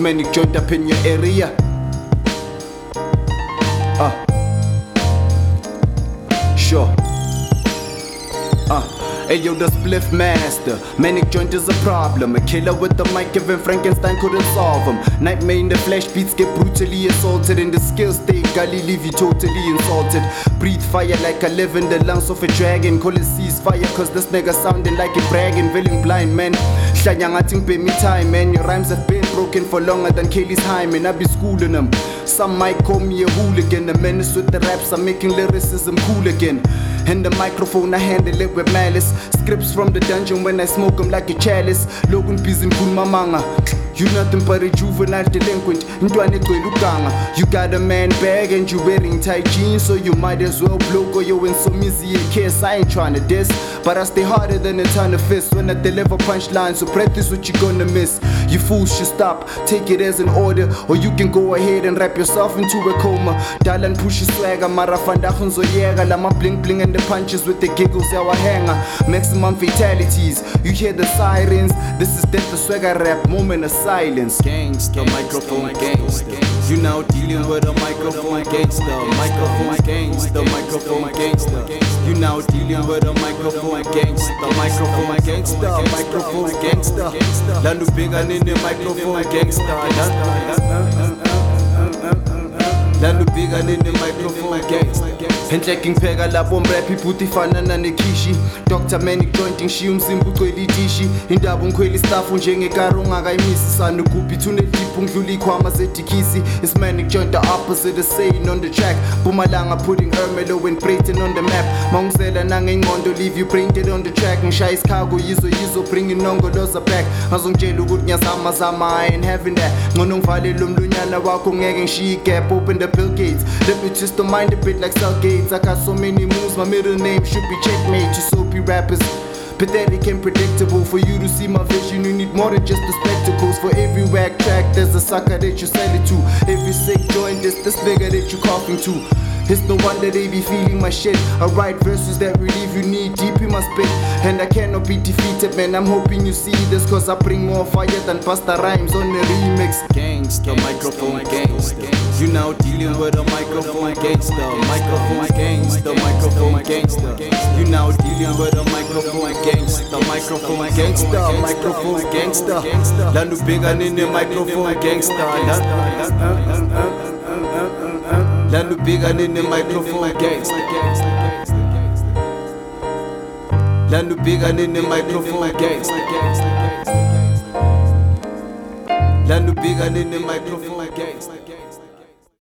manic joint up in your area. Uh. Sure. Uh. Ayo, the spliff master. Manic joint is a problem. A killer with the mic, even Frankenstein couldn't solve him. Nightmare in the flesh, beats get brutally assaulted. In the skill state, gully leave you totally insulted. Breathe fire like I live in the lungs of a dragon. Call it ceasefire, cause this nigga sounding like a bragging, feeling blind, man. Hlanya ngathi pay me time, man. Your rhymes have been broken for longer than Kelly's hymen. I be schooling them. Some might call me a hooligan. The menace with the raps, I'm making lyricism cool again. And the microphone, I handle it with malice. Scripts from the dungeon when I smoke them like a chalice. Logan busy manga. You nothing but a juvenile delinquent. You got a man bag and you wearing tight jeans, so you might as well blow or you in some easy kiss. I ain't trying to diss, but I stay harder than a ton of fists when I deliver punchlines. So practice what you gonna miss. You fools should stop, take it as an order, or you can go ahead and wrap yourself into a coma. Dalan push your swagger, marafanda hunzoyega, lama bling bling and the punches with the giggles, our hanger. Maximum fatalities, you hear the sirens. This is death, the swagger rap, moment of silence. Gangsta, microphone gangsta. You now dealing with a microphone gangsta, microphone gangsta, microphone gangsta. You now dealing with a microphone gangsta, microphone gangsta, microphone gangsta. Lanu bigger in the microphone gangsta. In the microphone gangsta. Enhle ngipheka lapho mrap ibhuti ifanana nekhishi Dr Manic joint ngishiya umzimba ugcwele itishi indaba ungikhwela istafu njengekari ungakayimisi sanugubhi thuneliphu ngidlula ikhwama Manic joint the opposite of saying on the track. Mpumalanga putting Ermelo and Breyten on the map. Mangizela nangengqondo leave you printed on the track. Ngishaya isikhago yizo yizo bring inongoloza back. Ngazongitshela ukuthi ngiyazama zama I ain't having that. Ngcono ngivalele umlunyana wakho ngeke ngishiye igap open the bill let me twist the mind a bit like cell gates I got so many moves my middle name should be checkmate you soapy rappers Pathetic and predictable. For you to see my vision, you need more than just the spectacles. For every whack track, there's a sucker that you sell it to. Every sick joint, there's this nigga that you coughing to. It's no wonder they be feeling my shit. I write verses that relieve you need deep in my spit. And I cannot be defeated, man. I'm hoping you see this, cause I bring more fire than Busta Rhymes on the remix. Gangsta, microphone gangsta. You now dealing with a microphone gangsta, microphone gangsta, microphone gangsta. You now dealing with a microphone gangsta, microphone gangsta, microphone gangsta. Lanu bigger in the microphone gangsta. Bigger in the microphone gangsta. Bigger in the microphone gangsta. Bigger in the microphone gangsta.